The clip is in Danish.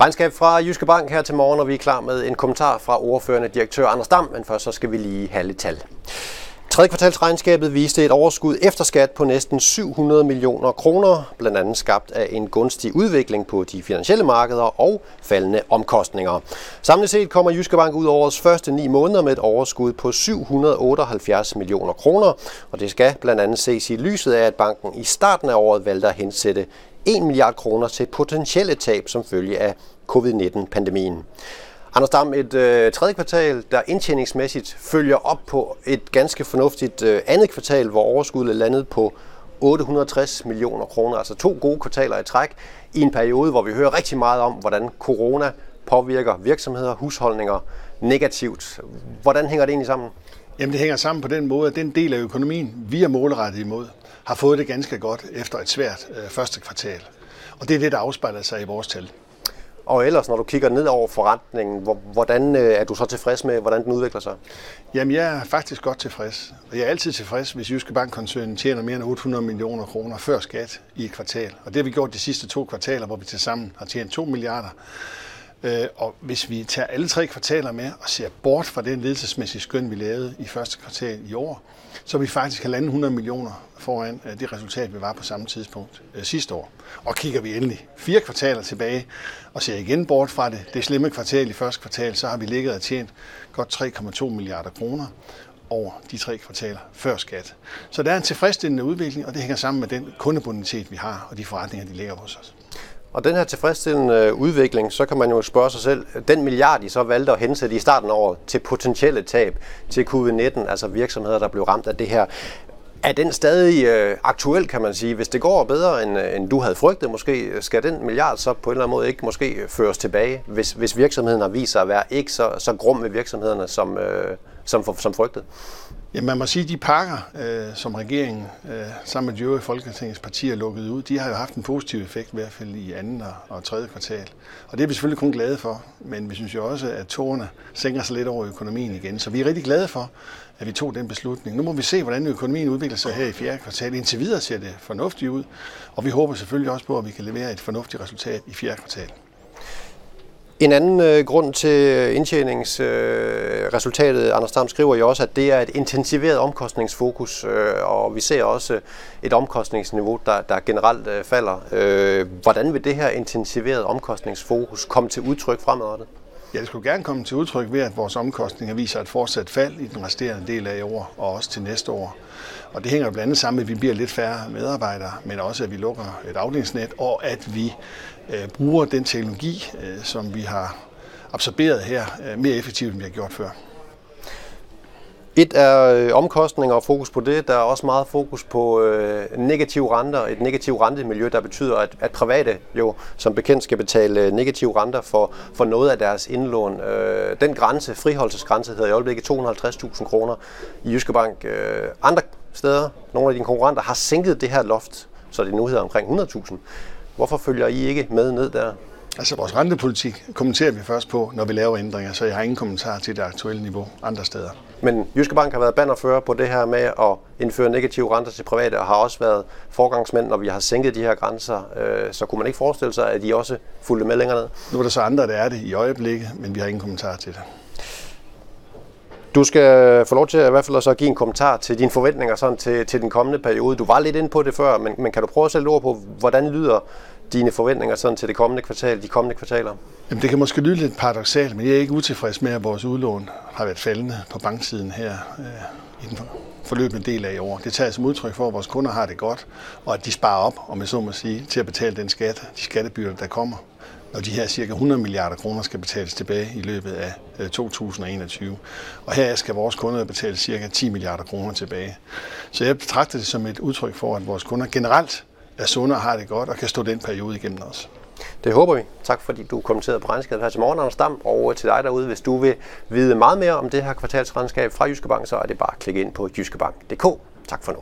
Regnskab fra Jyske Bank her til morgen, og vi er klar med en kommentar fra ordførende direktør Anders Dam, men først så skal vi lige have lidt tal. Tredje kvartalsregnskabet viste et overskud efter skat på næsten 700 millioner kroner, blandt andet skabt af en gunstig udvikling på de finansielle markeder og faldende omkostninger. Samlet set kommer Jyske Bank ud over årets første ni måneder med et overskud på 778 millioner kroner, og det skal blandt andet ses i lyset af, at banken i starten af året valgte at hensætte 1 milliard kroner til potentielle tab som følge af covid-19-pandemien. Anders Dam, et øh, tredje kvartal, der indtjeningsmæssigt følger op på et ganske fornuftigt øh, andet kvartal, hvor overskuddet landede på 860 millioner kroner, altså to gode kvartaler i træk, i en periode, hvor vi hører rigtig meget om, hvordan corona påvirker virksomheder, husholdninger negativt. Hvordan hænger det egentlig sammen? Jamen det hænger sammen på den måde, at den del af økonomien, vi er målrettet imod, har fået det ganske godt efter et svært øh, første kvartal. Og det er det, der afspejler sig i vores tal. Og ellers, når du kigger ned over forretningen, hvordan øh, er du så tilfreds med, hvordan den udvikler sig? Jamen, jeg er faktisk godt tilfreds. Og jeg er altid tilfreds, hvis Jyske Bankkoncernen tjener mere end 800 millioner kroner før skat i et kvartal. Og det har vi gjort de sidste to kvartaler, hvor vi til sammen har tjent 2 milliarder. Øh, og hvis vi tager alle tre kvartaler med og ser bort fra den ledelsesmæssige skøn, vi lavede i første kvartal i år, så er vi faktisk 100 millioner foran øh, det resultat, vi var på samme tidspunkt øh, sidste år. Og kigger vi endelig fire kvartaler tilbage og ser igen bort fra det, det slemme kvartal i første kvartal, så har vi ligget og tjent godt 3,2 milliarder kroner over de tre kvartaler før skat. Så der er en tilfredsstillende udvikling, og det hænger sammen med den kundebonitet, vi har, og de forretninger, de ligger hos os. Og den her tilfredsstillende øh, udvikling, så kan man jo spørge sig selv, den milliard, I så valgte at hensætte i starten af året til potentielle tab til covid-19, altså virksomheder, der blev ramt af det her, er den stadig øh, aktuel, kan man sige? Hvis det går bedre, end, øh, end du havde frygtet måske, øh, skal den milliard så på en eller anden måde ikke måske føres tilbage, hvis, hvis virksomheden har vist sig at være ikke så, så grum med virksomhederne, som, øh, som, som frygtet? Ja, man må sige, at de pakker, øh, som regeringen øh, sammen med de øvrige Folketingets partier lukkede ud, de har jo haft en positiv effekt, i hvert fald i anden og, og tredje kvartal. Og det er vi selvfølgelig kun glade for, men vi synes jo også, at tårerne sænker sig lidt over økonomien igen. Så vi er rigtig glade for, at vi tog den beslutning. Nu må vi se, hvordan økonomien udvikler sig her i fjerde kvartal. Indtil videre ser det fornuftigt ud, og vi håber selvfølgelig også på, at vi kan levere et fornuftigt resultat i fjerde kvartal. En anden øh, grund til indtjeningsresultatet, øh, øh Anders Tam skriver jo også, at det er et intensiveret omkostningsfokus, øh, og vi ser også et omkostningsniveau, der, der generelt øh, falder. Øh, hvordan vil det her intensiverede omkostningsfokus komme til udtryk fremadrettet? Ja, det skulle gerne komme til udtryk ved, at vores omkostninger viser et fortsat fald i den resterende del af i år og også til næste år. Og det hænger blandt andet sammen med, at vi bliver lidt færre medarbejdere, men også at vi lukker et afdelingsnet, og at vi øh, bruger den teknologi, øh, som vi har absorberet her, øh, mere effektivt, end vi har gjort før. Et er øh, omkostninger og fokus på det. Der er også meget fokus på øh, negative renter, et negativt rentemiljø, der betyder, at, at private jo som bekendt skal betale øh, negative renter for, for noget af deres indlån. Øh, den grænse, friholdelsesgrænse, hedder i øjeblikket 250.000 kroner i Jyske Bank. Øh, andre steder, nogle af dine konkurrenter, har sænket det her loft, så det nu hedder omkring 100.000. Hvorfor følger I ikke med ned der? Altså vores rentepolitik kommenterer vi først på, når vi laver ændringer, så jeg har ingen kommentar til det aktuelle niveau andre steder. Men Jyske Bank har været bannerfører på det her med at indføre negative renter til private, og har også været forgangsmænd, når vi har sænket de her grænser. Øh, så kunne man ikke forestille sig, at de også fulgte med længere ned? Nu er der så andre, der er det i øjeblikket, men vi har ingen kommentar til det. Du skal få lov til at, i hvert fald at give en kommentar til dine forventninger sådan til, til den kommende periode. Du var lidt inde på det før, men, men kan du prøve at sætte ord på, hvordan lyder dine forventninger sådan til det kommende kvartal, de kommende kvartaler? Jamen, det kan måske lyde lidt paradoxalt, men jeg er ikke utilfreds med, at vores udlån har været faldende på banksiden her øh, i den forløbende del af i år. Det tager som udtryk for, at vores kunder har det godt, og at de sparer op, om jeg så må sige, til at betale den skat, de skattebyrder, der kommer når de her cirka 100 milliarder kroner skal betales tilbage i løbet af øh, 2021. Og her skal vores kunder betale cirka 10 milliarder kroner tilbage. Så jeg betragter det som et udtryk for, at vores kunder generelt er sunde og har det godt og kan stå den periode igennem også. Det håber vi. Tak fordi du kommenterede på regnskabet her til morgen, Anders Dam, og til dig derude. Hvis du vil vide meget mere om det her kvartalsregnskab fra Jyske Bank, så er det bare at klikke ind på jyskebank.dk. Tak for nu.